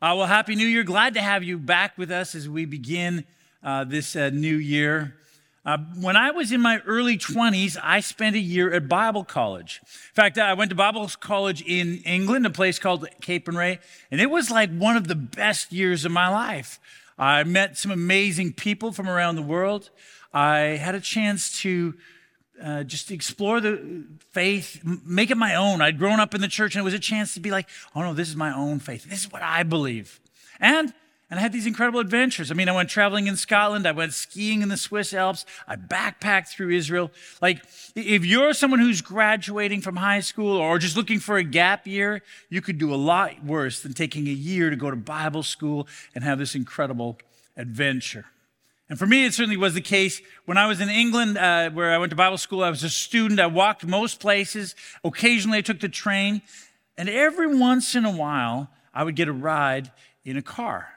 Uh, well, Happy New Year. Glad to have you back with us as we begin uh, this uh, new year. Uh, when I was in my early 20s, I spent a year at Bible college. In fact, I went to Bible college in England, a place called Capernwray, and it was like one of the best years of my life. I met some amazing people from around the world. I had a chance to uh, just explore the faith, make it my own. I'd grown up in the church and it was a chance to be like, oh no, this is my own faith. This is what I believe. And and I had these incredible adventures. I mean, I went traveling in Scotland. I went skiing in the Swiss Alps. I backpacked through Israel. Like, if you're someone who's graduating from high school or just looking for a gap year, you could do a lot worse than taking a year to go to Bible school and have this incredible adventure. And for me, it certainly was the case. When I was in England, uh, where I went to Bible school, I was a student. I walked most places. Occasionally, I took the train. And every once in a while, I would get a ride in a car.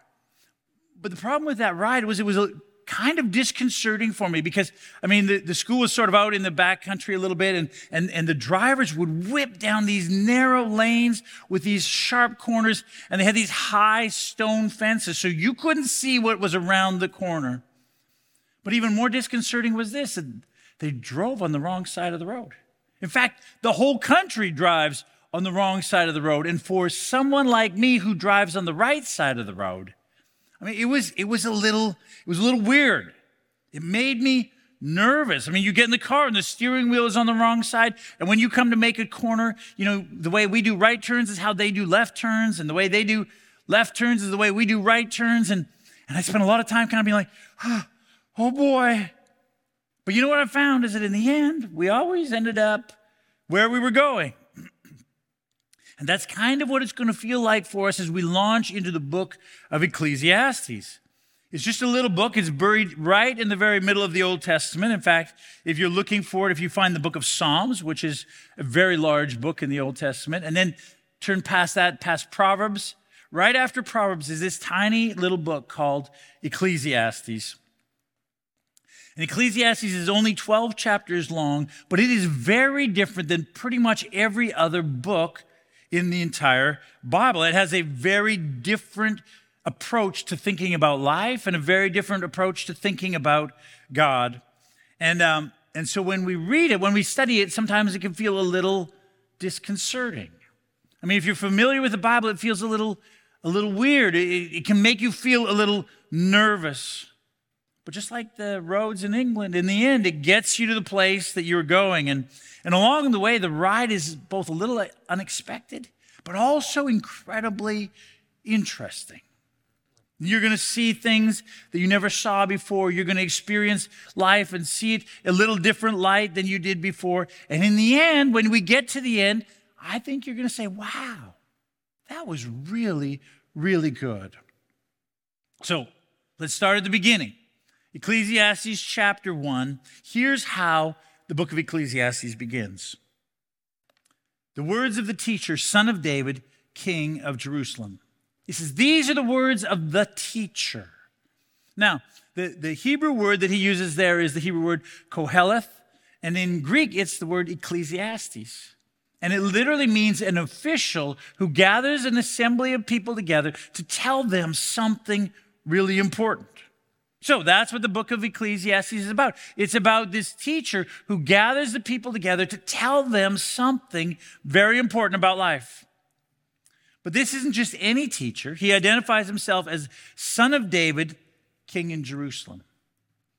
But the problem with that ride was it was a, kind of disconcerting for me because, I mean, the, the school was sort of out in the back country a little bit, and, and, and the drivers would whip down these narrow lanes with these sharp corners, and they had these high stone fences, so you couldn't see what was around the corner. But even more disconcerting was this they drove on the wrong side of the road. In fact, the whole country drives on the wrong side of the road. And for someone like me who drives on the right side of the road, I mean, it was, it was a little, it was a little weird. It made me nervous. I mean, you get in the car and the steering wheel is on the wrong side. And when you come to make a corner, you know, the way we do right turns is how they do left turns. And the way they do left turns is the way we do right turns. And, and I spent a lot of time kind of being like, oh, oh boy. But you know what I found is that in the end, we always ended up where we were going. And that's kind of what it's going to feel like for us as we launch into the book of Ecclesiastes. It's just a little book. It's buried right in the very middle of the Old Testament. In fact, if you're looking for it, if you find the book of Psalms, which is a very large book in the Old Testament, and then turn past that, past Proverbs, right after Proverbs is this tiny little book called Ecclesiastes. And Ecclesiastes is only 12 chapters long, but it is very different than pretty much every other book in the entire Bible. It has a very different approach to thinking about life and a very different approach to thinking about God. And, um, and so when we read it, when we study it, sometimes it can feel a little disconcerting. I mean, if you're familiar with the Bible, it feels a little, a little weird. It, it can make you feel a little nervous. But just like the roads in England, in the end, it gets you to the place that you're going. And, and along the way, the ride is both a little unexpected, but also incredibly interesting. You're going to see things that you never saw before. You're going to experience life and see it a little different light than you did before. And in the end, when we get to the end, I think you're going to say, wow, that was really, really good. So let's start at the beginning. Ecclesiastes chapter 1. Here's how the book of Ecclesiastes begins. The words of the teacher, son of David, king of Jerusalem. He says, These are the words of the teacher. Now, the, the Hebrew word that he uses there is the Hebrew word koheleth, and in Greek it's the word ecclesiastes. And it literally means an official who gathers an assembly of people together to tell them something really important. So that's what the book of Ecclesiastes is about. It's about this teacher who gathers the people together to tell them something very important about life. But this isn't just any teacher. He identifies himself as son of David, king in Jerusalem,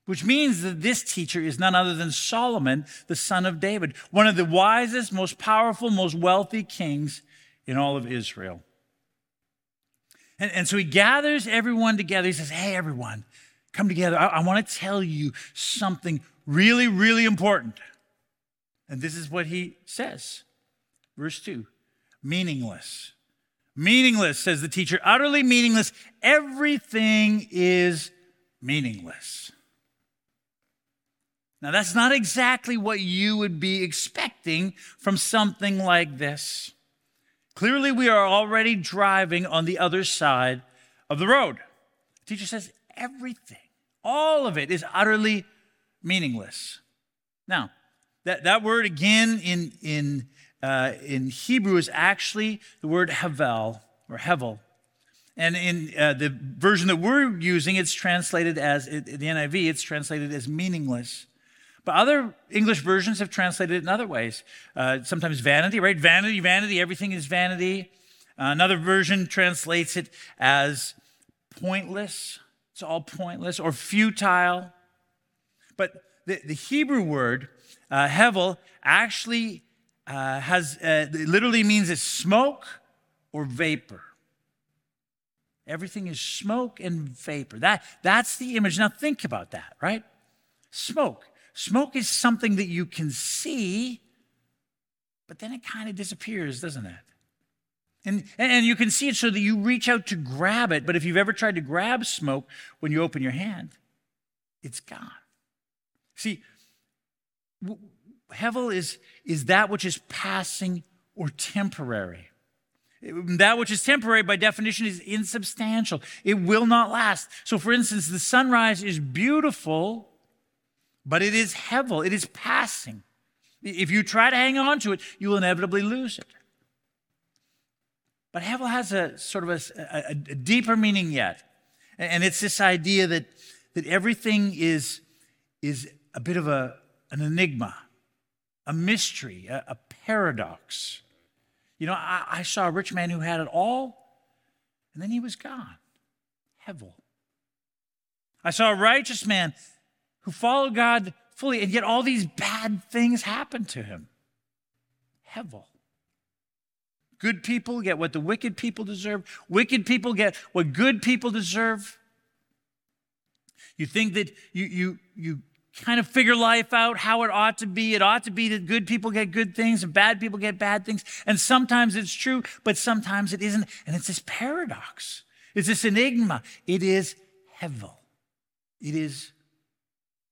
which means that this teacher is none other than Solomon, the son of David, one of the wisest, most powerful, most wealthy kings in all of Israel. And, and so he gathers everyone together. He says, Hey, everyone, come together. I, I want to tell you something really, really important. And this is what he says. Verse 2 meaningless. Meaningless, says the teacher, utterly meaningless. Everything is meaningless. Now, that's not exactly what you would be expecting from something like this. Clearly, we are already driving on the other side of the road. The teacher says, everything all of it is utterly meaningless. Now, that, that word again in, in, uh, in Hebrew is actually the word hevel or hevel. And in uh, the version that we're using, it's translated as, the NIV, it's translated as meaningless. But other English versions have translated it in other ways. Uh, sometimes vanity, right? Vanity, vanity, everything is vanity. Uh, another version translates it as pointless. It's all pointless or futile. But the, the Hebrew word, uh, hevel, actually uh, has, uh, literally means it's smoke or vapor. Everything is smoke and vapor. That, that's the image. Now think about that, right? Smoke. Smoke is something that you can see, but then it kind of disappears, doesn't it? And, and you can see it so that you reach out to grab it, but if you've ever tried to grab smoke when you open your hand, it's gone. See, Hevel is, is that which is passing or temporary. That which is temporary, by definition, is insubstantial. It will not last. So, for instance, the sunrise is beautiful, but it is hevel, it is passing. If you try to hang on to it, you will inevitably lose it. But hevel has a sort of a, a, a deeper meaning yet. And it's this idea that, that everything is, is a bit of a, an enigma, a mystery, a, a paradox. You know, I, I, saw a rich man who had it all, and then he was gone. Hevel. I saw a righteous man who followed God fully, and yet all these bad things happened to him. Hevel. Good people get what the wicked people deserve. Wicked people get what good people deserve. You think that you, you, you kind of figure life out how it ought to be. It ought to be that good people get good things and bad people get bad things. And sometimes it's true, but sometimes it isn't. And it's this paradox. It's this enigma. It is hevel. It is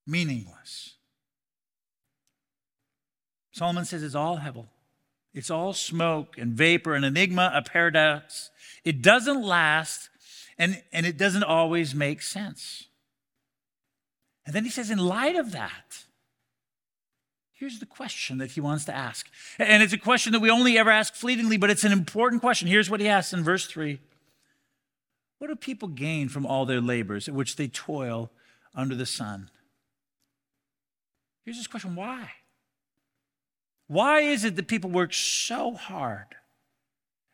meaningless. Solomon says it's all hevel. It's all smoke and vapor, an enigma, a paradox. It doesn't last, and, and it doesn't always make sense. And then he says, in light of that, here's the question that he wants to ask. And it's a question that we only ever ask fleetingly, but it's an important question. Here's what he asks in verse 3 What do people gain from all their labors at which they toil under the sun? Here's this question why? Why is it that people work so hard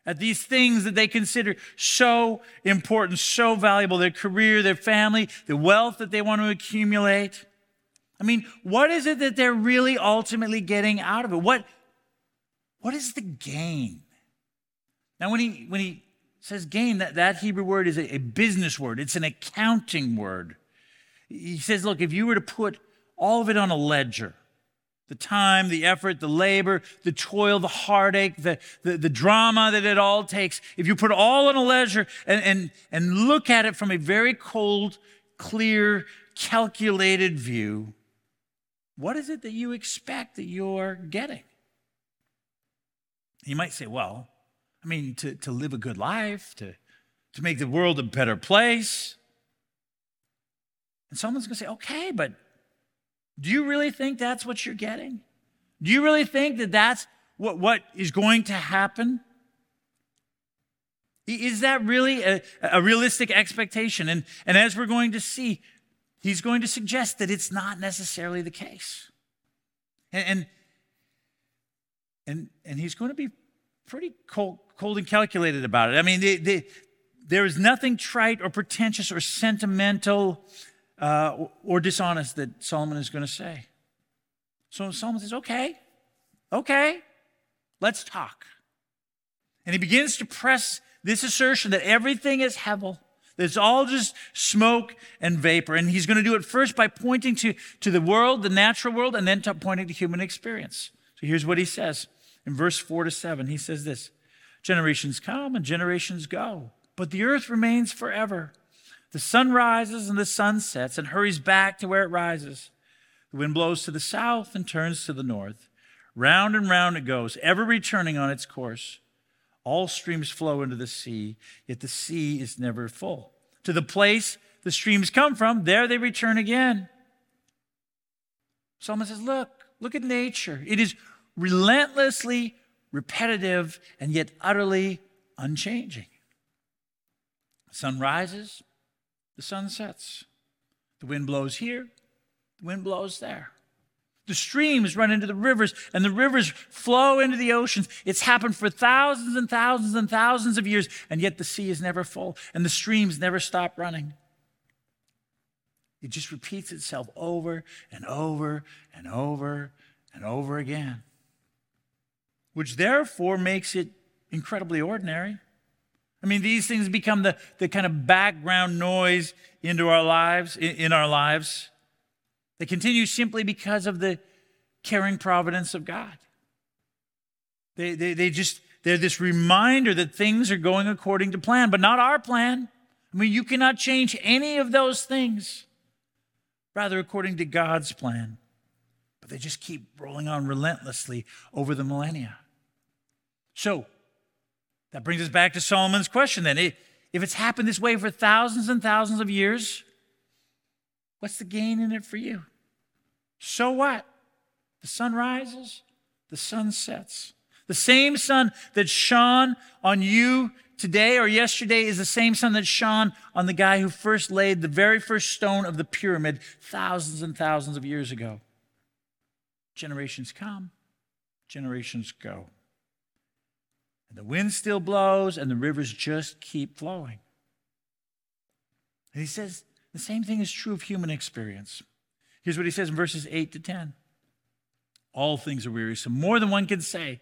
at these things that they consider so important, so valuable their career, their family, the wealth that they want to accumulate. I mean, what is it that they're really ultimately getting out of it? What, what is the gain? Now, when he, when he says gain, that, that Hebrew word is a, a business word, it's an accounting word. He says, look, if you were to put all of it on a ledger, the time, the effort, the labor, the toil, the heartache, the, the, the, drama that it all takes. If you put all in a leisure and, and, and look at it from a very cold, clear, calculated view, what is it that you expect that you're getting? You might say, well, I mean, to, to live a good life, to, to make the world a better place. And someone's going to say, okay, but do you really think that's what you're getting? Do you really think that that's what, what is going to happen? Is that really a, a realistic expectation? And, and as we're going to see, he's going to suggest that it's not necessarily the case. And, and, and, and he's going to be pretty cold, cold and calculated about it. I mean, they, they, there is nothing trite or pretentious or sentimental uh, or dishonest that Solomon is going to say. So Solomon says, okay, okay, let's talk. And he begins to press this assertion that everything is hevel, that it's all just smoke and vapor. And he's going to do it first by pointing to, to the world, the natural world, and then to pointing to human experience. So here's what he says in verse 4 to 7. He says this Generations come and generations go, but the earth remains forever. The sun rises and the sun sets and hurries back to where it rises. The wind blows to the south and turns to the north. Round and round it goes, ever returning on its course. All streams flow into the sea, yet the sea is never full. To the place the streams come from, there they return again. Solomon says, Look, look at nature. It is relentlessly repetitive and yet utterly unchanging. Sun rises, the sun sets. The wind blows here, the wind blows there. The streams run into the rivers, and the rivers flow into the oceans. It's happened for thousands and thousands and thousands of years, and yet the sea is never full, and the streams never stop running. It just repeats itself over and over and over and over again, which therefore makes it incredibly ordinary. I mean, these things become the, the kind of background noise into our lives, in, our lives. They continue simply because of the caring providence of God. They, they, they just, they're this reminder that things are going according to plan, but not our plan. I mean, you cannot change any of those things, rather, according to God's plan. But they just keep rolling on relentlessly over the millennia. So, that brings us back to Solomon's question then. If it's happened this way for thousands and thousands of years, what's the gain in it for you? So what? The sun rises, the sun sets. The same sun that shone on you today or yesterday is the same sun that shone on the guy who first laid the very first stone of the pyramid thousands and thousands of years ago. Generations come, generations go. And the wind still blows, and the rivers just keep flowing. And he says the same thing is true of human experience. Here's what he says in verses 8 to 10 All things are wearisome, more than one can say.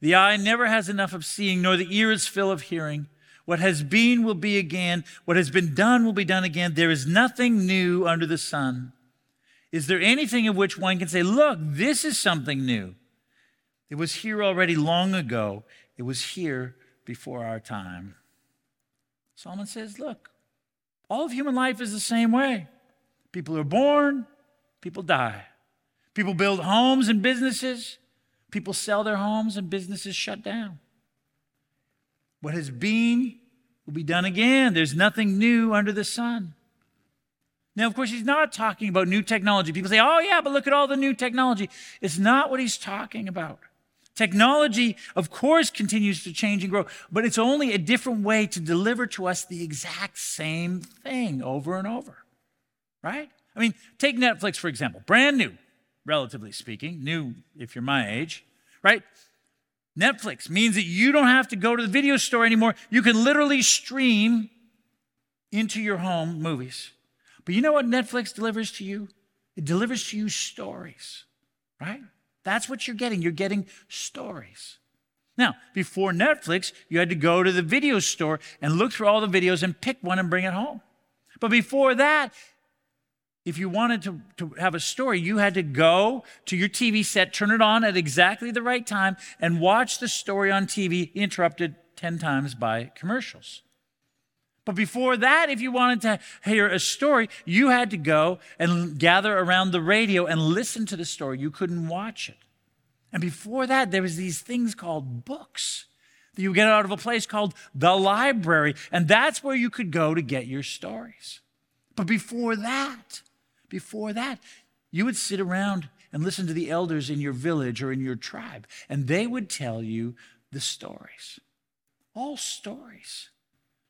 The eye never has enough of seeing, nor the ear is full of hearing. What has been will be again. What has been done will be done again. There is nothing new under the sun. Is there anything of which one can say, Look, this is something new? It was here already long ago. It was here before our time. Solomon says, Look, all of human life is the same way. People are born, people die. People build homes and businesses, people sell their homes and businesses shut down. What has been will be done again. There's nothing new under the sun. Now, of course, he's not talking about new technology. People say, oh, yeah, but look at all the new technology. It's not what he's talking about. Technology, of course, continues to change and grow, but it's only a different way to deliver to us the exact same thing over and over, right? I mean, take Netflix, for example, brand new, relatively speaking, new if you're my age, right? Netflix means that you don't have to go to the video store anymore. You can literally stream into your home movies. But you know what Netflix delivers to you? It delivers to you stories, right? That's what you're getting. You're getting stories. Now, before Netflix, you had to go to the video store and look through all the videos and pick one and bring it home. But before that, if you wanted to, to have a story, you had to go to your TV set, turn it on at exactly the right time, and watch the story on TV interrupted 10 times by commercials. But before that, if you wanted to hear a story, you had to go and gather around the radio and listen to the story. You couldn't watch it. And before that, there was these things called books that you get out of a place called the library. And that's where you could go to get your stories. But before that, before that, you would sit around and listen to the elders in your village or in your tribe, and they would tell you the stories. All stories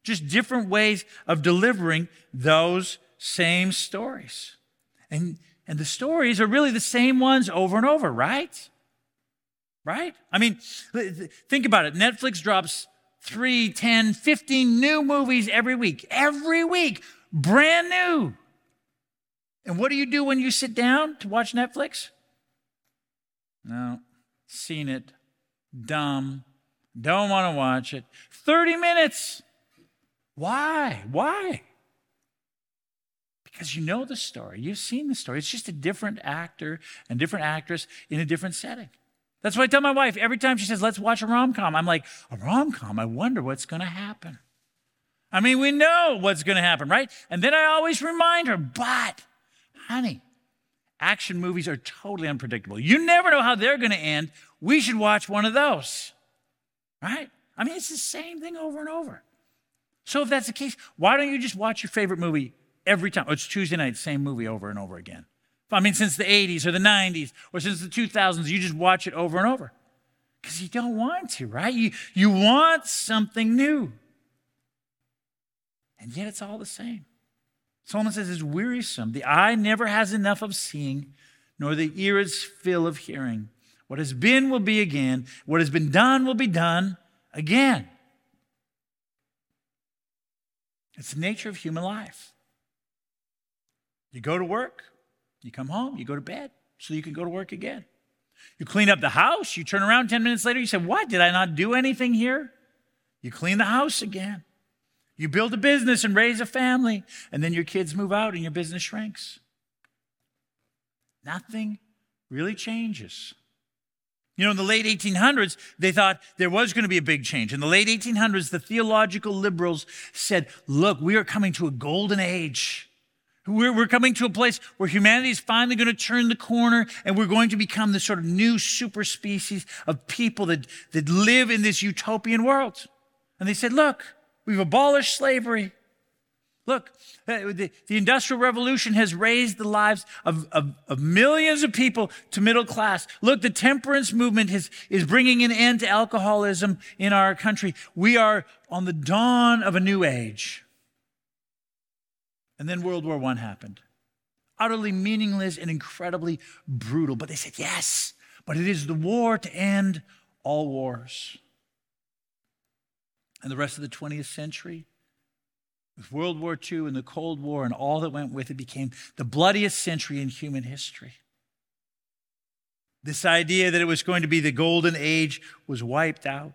just different ways of delivering those same stories. And, and the stories are really the same ones over and over, right? Right? I mean, think about it. Netflix drops 3, 10, 15 new movies every week. Every week, brand new. And what do you do when you sit down to watch Netflix? No, seen it, dumb, don't want to watch it. 30 minutes. Why? Why? Because you know the story. You've seen the story. It's just a different actor and different actress in a different setting. That's what I tell my wife every time she says, let's watch a rom com. I'm like, a rom com? I wonder what's going to happen. I mean, we know what's going to happen, right? And then I always remind her, but, honey, action movies are totally unpredictable. You never know how they're going to end. We should watch one of those, right? I mean, it's the same thing over and over. So if that's the case, why don't you just watch your favorite movie every time? Oh, it's Tuesday night, same movie over and over again. I mean, since the 80s or the 90s or since the 2000s, you just watch it over and over. Because you don't want to, right? You, you want something new. And yet it's all the same. Solomon says it's wearisome. The eye never has enough of seeing, nor the ear is full of hearing. What has been will be again. What has been done will be done again. It's the nature of human life. You go to work, you come home, you go to bed, so you can go to work again. You clean up the house, you turn around 10 minutes later, you say, What? Did I not do anything here? You clean the house again. You build a business and raise a family, and then your kids move out and your business shrinks. Nothing really changes. You know, in the late 1800s, they thought there was going to be a big change. In the late 1800s, the theological liberals said, look, we are coming to a golden age. We're, we're coming to a place where humanity is finally going to turn the corner and we're going to become this sort of new super species of people that, that live in this utopian world. And they said, look, we've abolished slavery. Look, uh, the, the, Industrial Revolution has raised the lives of, of, of, millions of people to middle class. Look, the temperance movement is, is bringing an end to alcoholism in our country. We are on the dawn of a new age. And then World War I happened. Utterly meaningless and incredibly brutal. But they said, yes, but it is the war to end all wars. And the rest of the 20th century, with World War II and the Cold War and all that went with it, became the bloodiest century in human history. This idea that it was going to be the golden age was wiped out.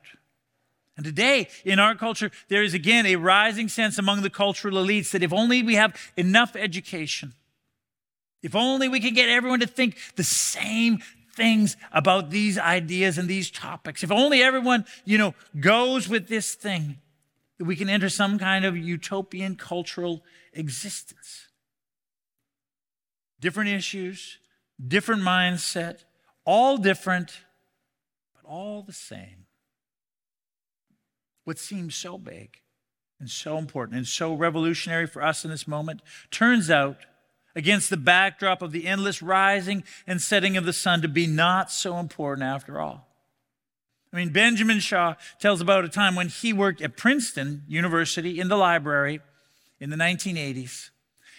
And today, in our culture, there is again a rising sense among the cultural elites that if only we have enough education, if only we can get everyone to think the same things about these ideas and these topics, if only everyone, you know, goes with this thing, that we can enter some kind of utopian cultural existence. Different issues, different mindset, all different, but all the same. What seems so big and so important and so revolutionary for us in this moment turns out, against the backdrop of the endless rising and setting of the sun, to be not so important after all. I mean, Benjamin Shaw tells about a time when he worked at Princeton University in the library in the 1980s.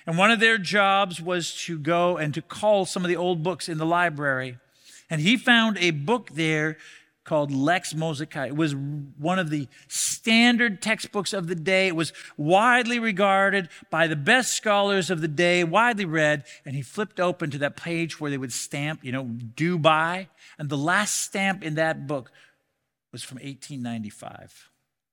And one of their jobs was to go and to call some of the old books in the library. And he found a book there called Lex Mosaica. It was one of the standard textbooks of the day. It was widely regarded by the best scholars of the day, widely read. And he flipped open to that page where they would stamp, you know, due by. And the last stamp in that book was from 1895.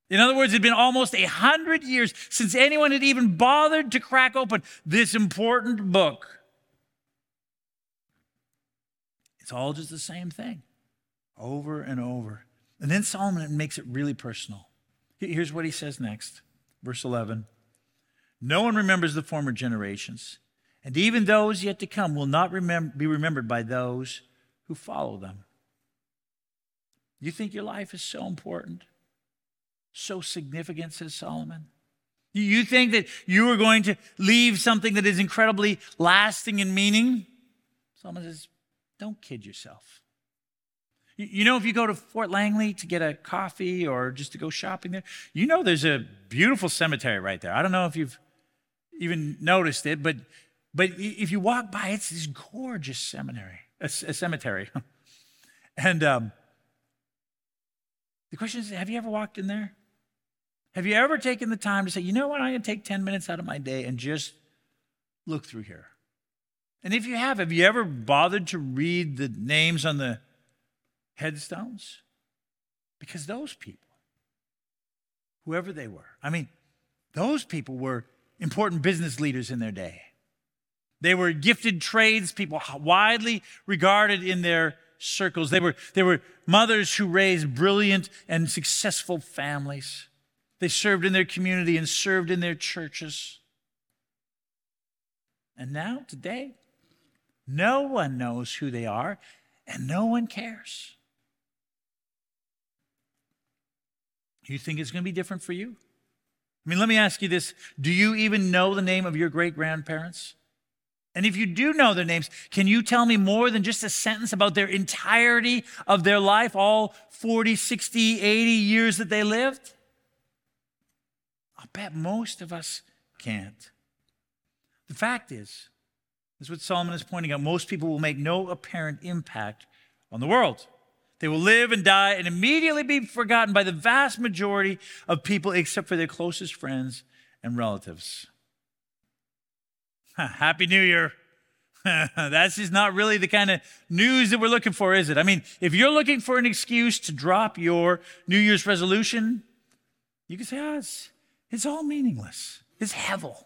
In other words, it had been almost a hundred years since anyone had even bothered to crack open this important book. It's all just the same thing over and over. And then Solomon makes it really personal. Here's what he says next, verse 11 No one remembers the former generations, and even those yet to come will not be remembered by those who follow them. You think your life is so important, so significant, says Solomon? You think that you are going to leave something that is incredibly lasting in meaning? Solomon says, don't kid yourself. You know, if you go to Fort Langley to get a coffee or just to go shopping there, you know there's a beautiful cemetery right there. I don't know if you've even noticed it, but but if you walk by, it's this gorgeous seminary, a, a cemetery. and um, the question is have you ever walked in there? Have you ever taken the time to say, you know what, I'm going to take 10 minutes out of my day and just look through here? And if you have, have you ever bothered to read the names on the headstones? Because those people, whoever they were, I mean, those people were important business leaders in their day. They were gifted tradespeople, widely regarded in their circles. They were, they were mothers who raised brilliant and successful families. They served in their community and served in their churches. And now, today, no one knows who they are and no one cares. You think it's going to be different for you? I mean, let me ask you this Do you even know the name of your great grandparents? And if you do know their names, can you tell me more than just a sentence about their entirety of their life, all 40, 60, 80 years that they lived? I'll bet most of us can't. The fact is, this is what Solomon is pointing out most people will make no apparent impact on the world. They will live and die and immediately be forgotten by the vast majority of people except for their closest friends and relatives. Happy New Year. That's just not really the kind of news that we're looking for, is it? I mean, if you're looking for an excuse to drop your New Year's resolution, you can say, oh, it's, it's all meaningless. It's hevel.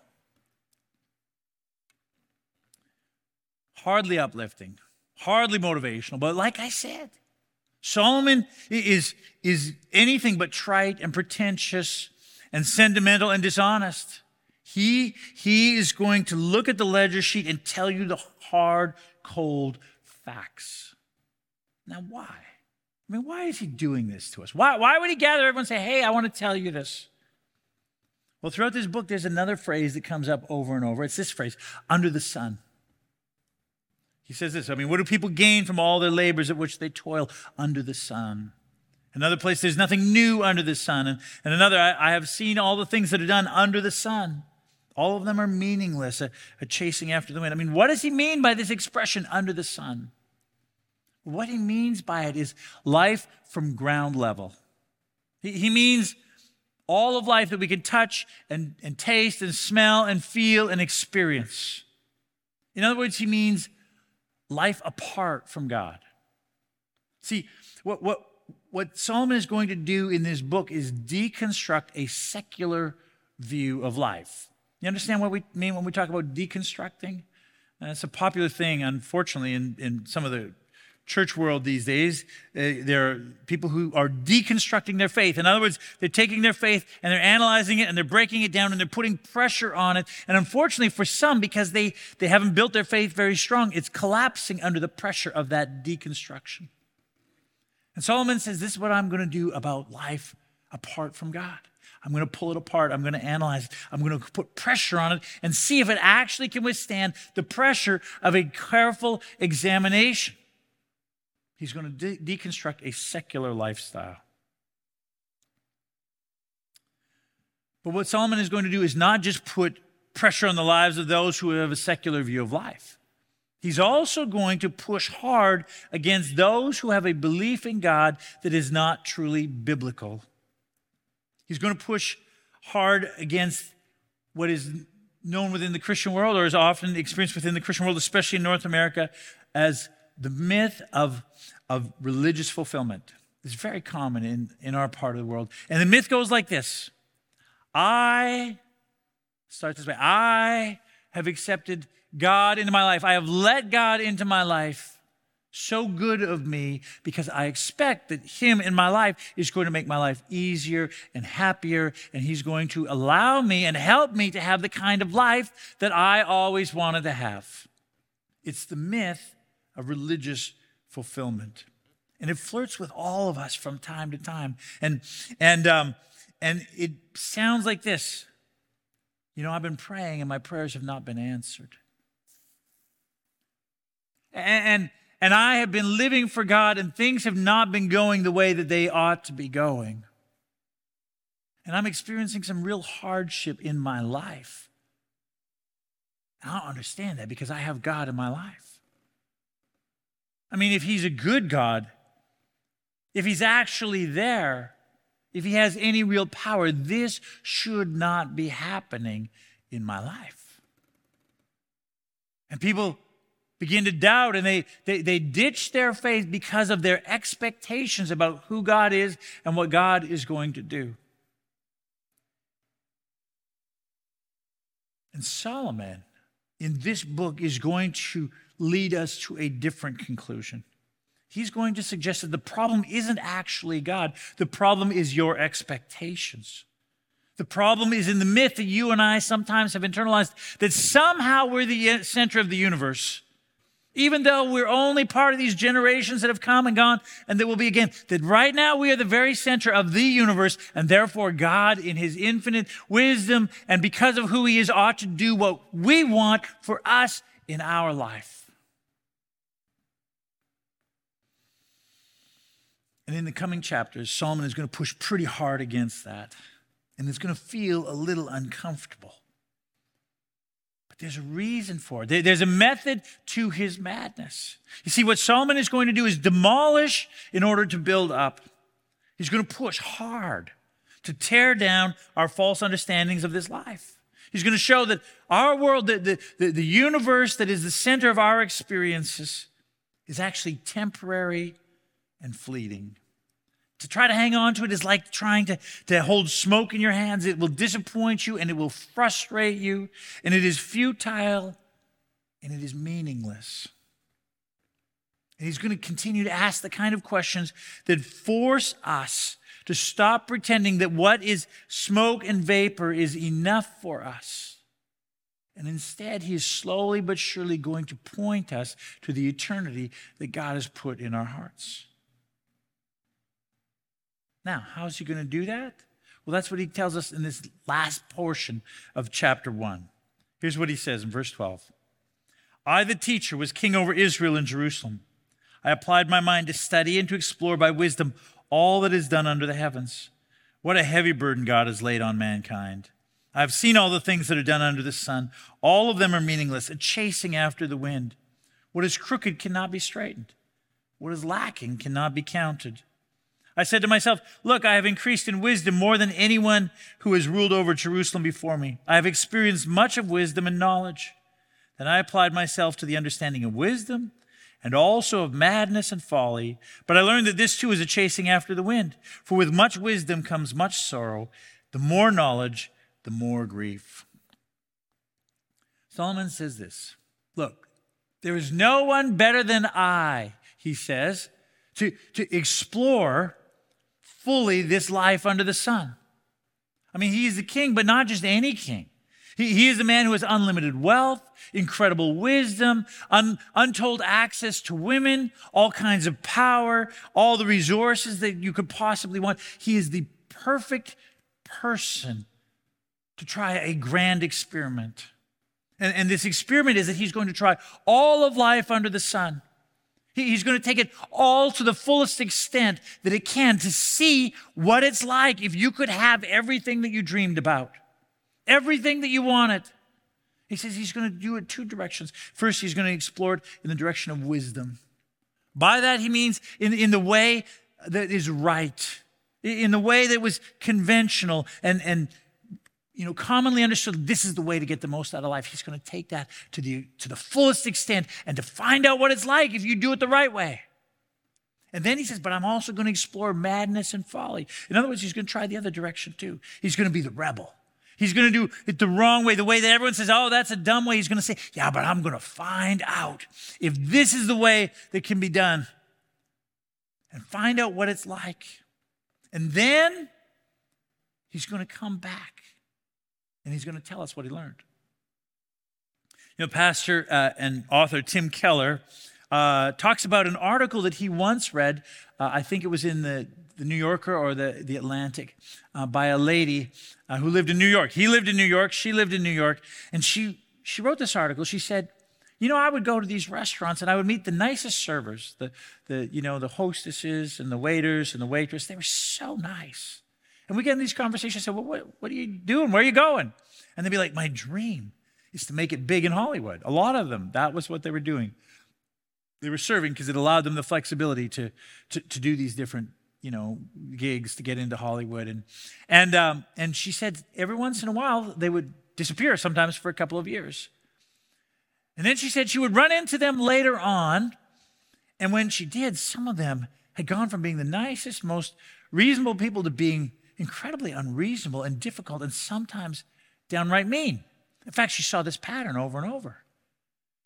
Hardly uplifting, hardly motivational, but like I said, Solomon is, is anything but trite and pretentious and sentimental and dishonest. He, he is going to look at the ledger sheet and tell you the hard, cold facts. Now, why? I mean, why is he doing this to us? Why, why would he gather everyone and say, hey, I want to tell you this? Well, throughout this book, there's another phrase that comes up over and over. It's this phrase under the sun. He says this I mean, what do people gain from all their labors at which they toil under the sun? Another place, there's nothing new under the sun. And, and another, I, I, have seen all the things that are done under the sun. All of them are meaningless, a, a chasing after the wind. I mean, what does he mean by this expression, under the sun? What he means by it is life from ground level. He, he means all of life that we can touch and, and taste and smell and feel and experience. In other words, he means life apart from God. See, what, what, what Solomon is going to do in this book is deconstruct a secular view of life. You understand what we mean when we talk about deconstructing? Uh, it's a popular thing, unfortunately, in, in some of the church world these days. Uh, there are people who are deconstructing their faith. In other words, they're taking their faith and they're analyzing it and they're breaking it down and they're putting pressure on it. And unfortunately, for some, because they, they haven't built their faith very strong, it's collapsing under the pressure of that deconstruction. And Solomon says, This is what I'm going to do about life apart from God. I'm going to pull it apart. I'm going to analyze it. I'm going to put pressure on it and see if it actually can withstand the pressure of a careful examination. He's going to de- deconstruct a secular lifestyle. But what Solomon is going to do is not just put pressure on the lives of those who have a secular view of life. He's also going to push hard against those who have a belief in God that is not truly biblical. He's going to push hard against what is known within the Christian world or is often experienced within the Christian world, especially in North America, as the myth of, of religious fulfillment It's very common in, in our part of the world. And the myth goes like this I, start this way, I have accepted God into my life. I have let God into my life so good of me because I expect that Him in my life is going to make my life easier and happier, and He's going to allow me and help me to have the kind of life that I always wanted to have. It's the myth of religious fulfillment. And it flirts with all of us from time to time. And, and, um, and it sounds like this You know, I've been praying and my prayers have not been answered. And, and I have been living for God and things have not been going the way that they ought to be going. And I'm experiencing some real hardship in my life. I don't understand that because I have God in my life. I mean, if he's a good God, if he's actually there, if he has any real power, this should not be happening in my life. And people begin to doubt and they, they, they ditch their faith because of their expectations about who God is and what God is going to do. And Solomon in this book is going to lead us to a different conclusion. He's going to suggest that the problem isn't actually God, the problem is your expectations. The problem is in the myth that you and I sometimes have internalized that somehow we're the center of the universe. Even though we're only part of these generations that have come and gone and that will be again, that right now we are the very center of the universe and therefore God in his infinite wisdom and because of who he is ought to do what we want for us in our life. And in the coming chapters, Solomon is going to push pretty hard against that. And it's going to feel a little uncomfortable. But there's a reason for it. There's a method to his madness. You see, what Solomon is going to do is demolish in order to build up. He's going to push hard to tear down our false understandings of this life. He's going to show that our world, the, the, the universe that is the center of our experiences, is actually temporary and fleeting. To try to hang on to it is like trying to, to hold smoke in your hands. It will disappoint you and it will frustrate you, and it is futile and it is meaningless. And he's going to continue to ask the kind of questions that force us to stop pretending that what is smoke and vapor is enough for us. And instead, he is slowly but surely going to point us to the eternity that God has put in our hearts. Now, how is he going to do that? Well, that's what he tells us in this last portion of chapter 1. Here's what he says in verse 12 I, the teacher, was king over Israel and Jerusalem. I applied my mind to study and to explore by wisdom all that is done under the heavens. What a heavy burden God has laid on mankind. I have seen all the things that are done under the sun. All of them are meaningless, a chasing after the wind. What is crooked cannot be straightened. What is lacking cannot be counted. I said to myself, Look, I have increased in wisdom more than anyone who has ruled over Jerusalem before me. I have experienced much of wisdom and knowledge. Then I applied myself to the understanding of wisdom and also of madness and folly. But I learned that this too is a chasing after the wind. For with much wisdom comes much sorrow. The more knowledge, the more grief. Solomon says this Look, there is no one better than I, he says, to, to explore fully this life under the sun. I mean, he is the king, but not just any king. He, he is a man who has unlimited wealth, incredible wisdom, un, untold access to women, all kinds of power, all the resources that you could possibly want. He is the perfect person to try a grand experiment. And, and this experiment is that he's going to try all of life under the sun. He's going to take it all to the fullest extent that it can to see what it's like if you could have everything that you dreamed about everything that you wanted. He says he's going to do it two directions. First, he's going to explore it in the direction of wisdom. By that, he means in, in the way that is right, in the way that was conventional and, and you know, commonly understood, this is the way to get the most out of life. He's going to take that to the, to the fullest extent and to find out what it's like if you do it the right way. And then he says, but I'm also going to explore madness and folly. In other words, he's going to try the other direction too. He's going to be the rebel. He's going to do it the wrong way, the way that everyone says, oh, that's a dumb way. He's going to say, yeah, but I'm going to find out if this is the way that can be done and find out what it's like. And then he's going to come back and he's going to tell us what he learned. You know, pastor uh, and author Tim Keller uh, talks about an article that he once read. Uh, I think it was in the the New Yorker or the, the Atlantic uh, by a lady uh, who lived in New York. He lived in New York, she lived in New York, and she, she wrote this article. She said, you know, I would go to these restaurants and I would meet the nicest servers, the, the you know, the hostesses and the waiters and the waitress. They were so nice. And we get in these conversations, said, well, what, what are you doing? Where are you going? And they'd be like, my dream is to make it big in Hollywood. A lot of them, that was what they were doing. They were serving because it allowed them the flexibility to, to, to do these different you know, gigs to get into Hollywood. And, and, um, and she said every once in a while they would disappear, sometimes for a couple of years. And then she said she would run into them later on. And when she did, some of them had gone from being the nicest, most reasonable people to being incredibly unreasonable and difficult and sometimes downright mean. In fact, she saw this pattern over and over.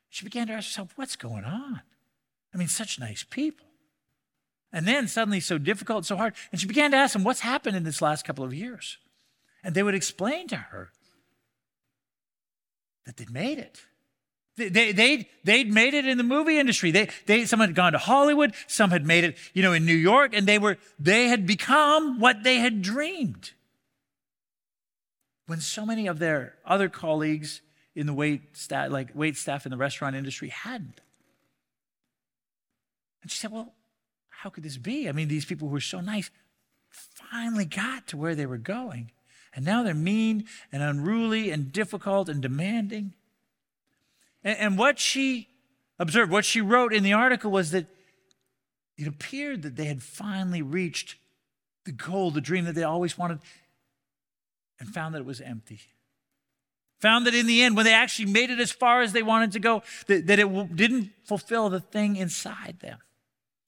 She began to ask herself, what's going on? I mean, such nice people. And then suddenly so difficult, so hard. And she began to ask them, What's happened in this last couple of years? And they would explain to her that they'd made it. They, they, they'd, made it in the movie industry. They, they, some had gone to Hollywood, some had made it, you know, in New York, and they were, they had become what they had dreamed. When so many of their other colleagues in the wait staff, like wait staff in the restaurant industry hadn't. And she said, Well, how could this be? I mean, these people who were so nice finally got to where they were going. And now they're mean and unruly and difficult and demanding. And, and what she observed, what she wrote in the article was that it appeared that they had finally reached the goal, the dream that they always wanted, and found that it was empty. Found that in the end, when they actually made it as far as they wanted to go, that, that it didn't fulfill the thing inside them.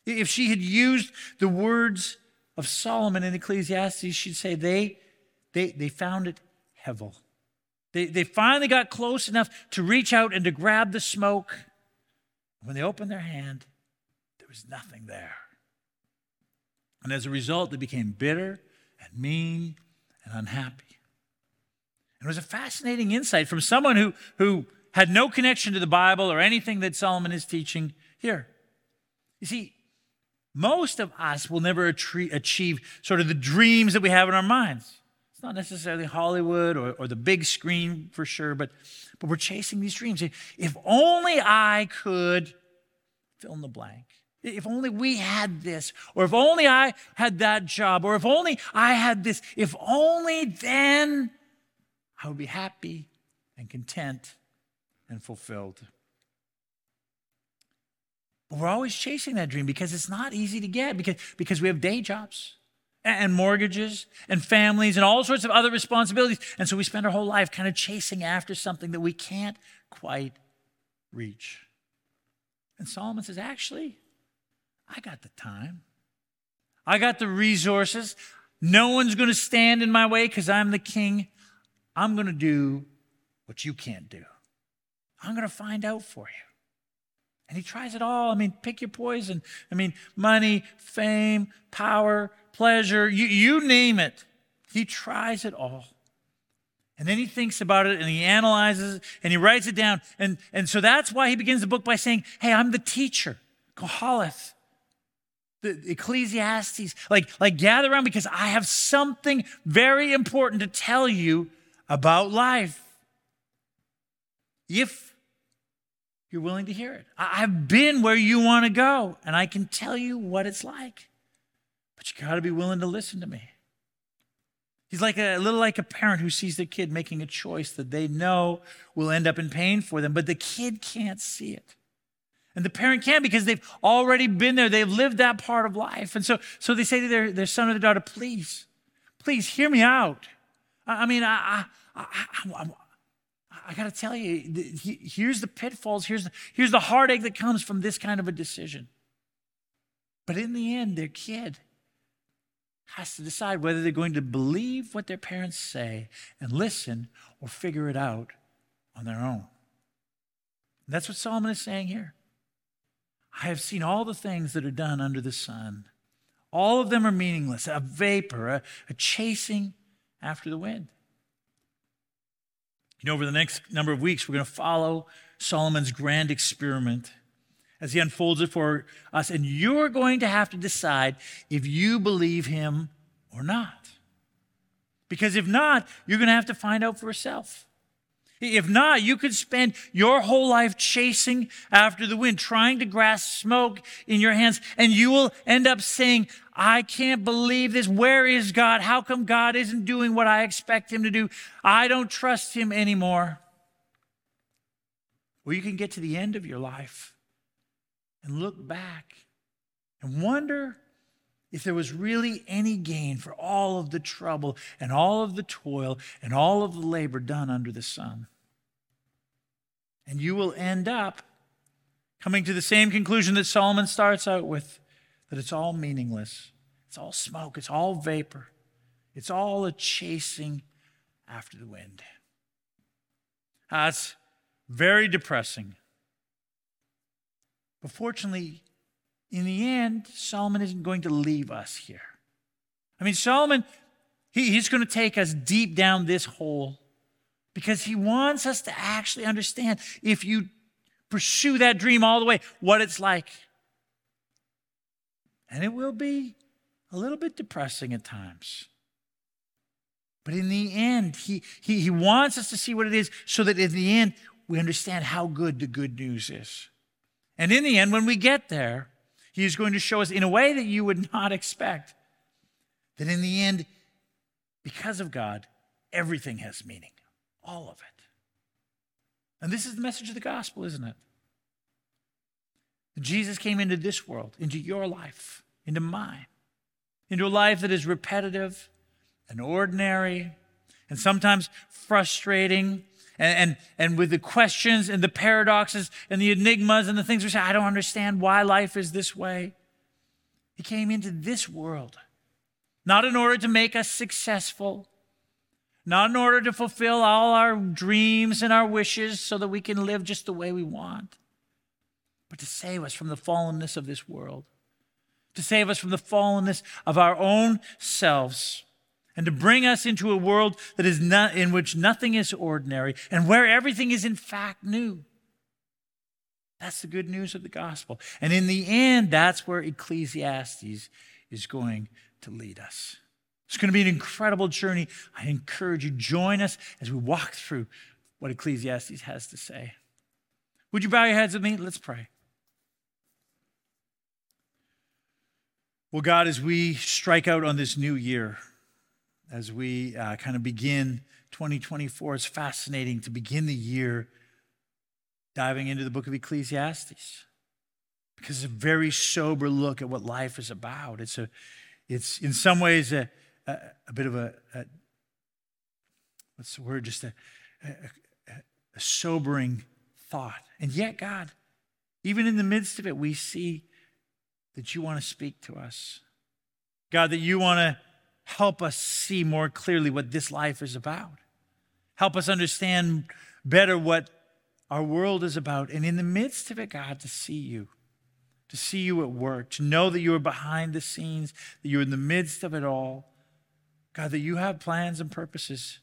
If she had used the words of Solomon in Ecclesiastes, she'd say they, they, they found it hevel. They, they finally got close enough to reach out and to grab the smoke. When they opened their hand, there was nothing there. And as a result, they became bitter and mean and unhappy. And it was a fascinating insight from someone who, who had no connection to the Bible or anything that Solomon is teaching here. You see, most of us will never achieve sort of the dreams that we have in our minds. It's not necessarily Hollywood or, or the big screen for sure, but, but we're chasing these dreams. If only I could fill in the blank. If only we had this, or if only I had that job, or if only I had this, if only then I would be happy and content and fulfilled. But we're always chasing that dream because it's not easy to get because, because we have day jobs and mortgages and families and all sorts of other responsibilities. And so we spend our whole life kind of chasing after something that we can't quite reach. And Solomon says, actually, I got the time. I got the resources. No one's going to stand in my way because I'm the king. I'm going to do what you can't do. I'm going to find out for you. And he tries it all. I mean, pick your poison. I mean, money, fame, power, pleasure, you, you name it. He tries it all. And then he thinks about it and he analyzes it and he writes it down. And, and so that's why he begins the book by saying, Hey, I'm the teacher. Koheleth. The Ecclesiastes. Like, like gather around because I have something very important to tell you about life. If you're willing to hear it. I've been where you want to go, and I can tell you what it's like. You got to be willing to listen to me. He's like a, a, little like a parent who sees their kid making a choice that they know will end up in pain for them, but the kid can't see it. And the parent can because they've already been there. They've lived that part of life. And so, so they say to their, their son or their daughter, please, please hear me out. I, I mean, I, I, I, I got to tell you, here's the pitfalls, here's the, here's the heartache that comes from this kind of a decision. But in the end, their kid has to decide whether they're going to believe what their parents say and listen or figure it out on their own. And that's what Solomon is saying here. I have seen all the things that are done under the sun. All of them are meaningless, a vapor, a, a chasing after the wind. You know, over the next number of weeks, we're going to follow Solomon's grand experiment as he unfolds it for us. And you're going to have to decide if you believe him or not. Because if not, you're going to have to find out for yourself. If not, you could spend your whole life chasing after the wind, trying to grasp smoke in your hands, and you will end up saying, I can't believe this. Where is God? How come God isn't doing what I expect him to do? I don't trust him anymore. Or you can get to the end of your life and look back and wonder if there was really any gain for all of the trouble and all of the toil and all of the labor done under the sun. And you will end up coming to the same conclusion that Solomon starts out with that it's all meaningless, it's all smoke, it's all vapor, it's all a chasing after the wind. That's very depressing. But fortunately, in the end, Solomon isn't going to leave us here. I mean, Solomon, he, he's going to take us deep down this hole because he wants us to actually understand if you pursue that dream all the way, what it's like. And it will be a little bit depressing at times. But in the end, he, he, he wants us to see what it is so that in the end, we understand how good the good news is. And in the end, when we get there, he is going to show us in a way that you would not expect that in the end, because of God, everything has meaning, all of it. And this is the message of the gospel, isn't it? Jesus came into this world, into your life, into mine, into a life that is repetitive and ordinary and sometimes frustrating and, and, and with the questions and the paradoxes and the enigmas and the things we say, I don't understand why life is this way. He came into this world, not in order to make us successful, not in order to fulfill all our dreams and our wishes so that we can live just the way we want, but to save us from the fallenness of this world, to save us from the fallenness of our own selves and to bring us into a world that is not, in which nothing is ordinary and where everything is in fact new. That's the good news of the gospel. And in the end, that's where Ecclesiastes is going to lead us. It's going to be an incredible journey. I encourage you, join us as we walk through what Ecclesiastes has to say. Would you bow your heads with me? Let's pray. Well, God, as we strike out on this new year, as we uh, kind of begin 2024. It's fascinating to begin the year diving into the book of Ecclesiastes because it's a very sober look at what life is about. It's, a, it's in some ways a, a, a bit of a, a, what's the word, just a, a sobering thought. And yet, God, even in the midst of it, we see that you want to speak to us. God, that you want to help us see more clearly what this life is about. Help us understand better what our world is about. And in the midst of it, God, to see you, to see you at work, to know that you are behind the scenes, that you're in the midst of it all. God, that you have plans and purposes.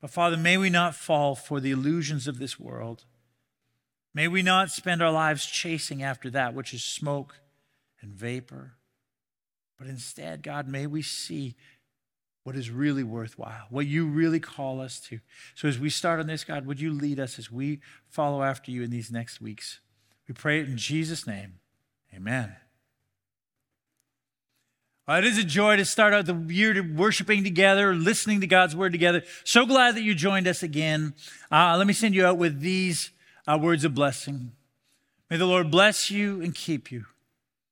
But Father, may we not fall for the illusions of this world. May we not spend our lives chasing after that which is smoke and vapor. But instead, God, may we see what is really worthwhile, what you really call us to. So as we start on this, God, would you lead us as we follow after you in these next weeks? We pray it in Jesus' name. Amen. Well, it is a joy to start out the year worshiping together, listening to God's word together. So glad that you joined us again. Uh, let me send you out with these uh, words of blessing. May the Lord bless you and keep you.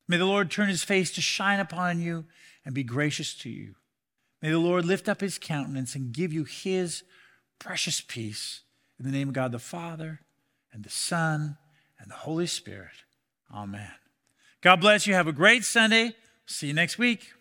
May the Lord turn his face to shine upon you and be gracious to you. May the Lord lift up his countenance and give you his precious peace. In the name of God the Father, and the Son, and the Holy Spirit. Amen. God bless you. Have a great Sunday. See you next week.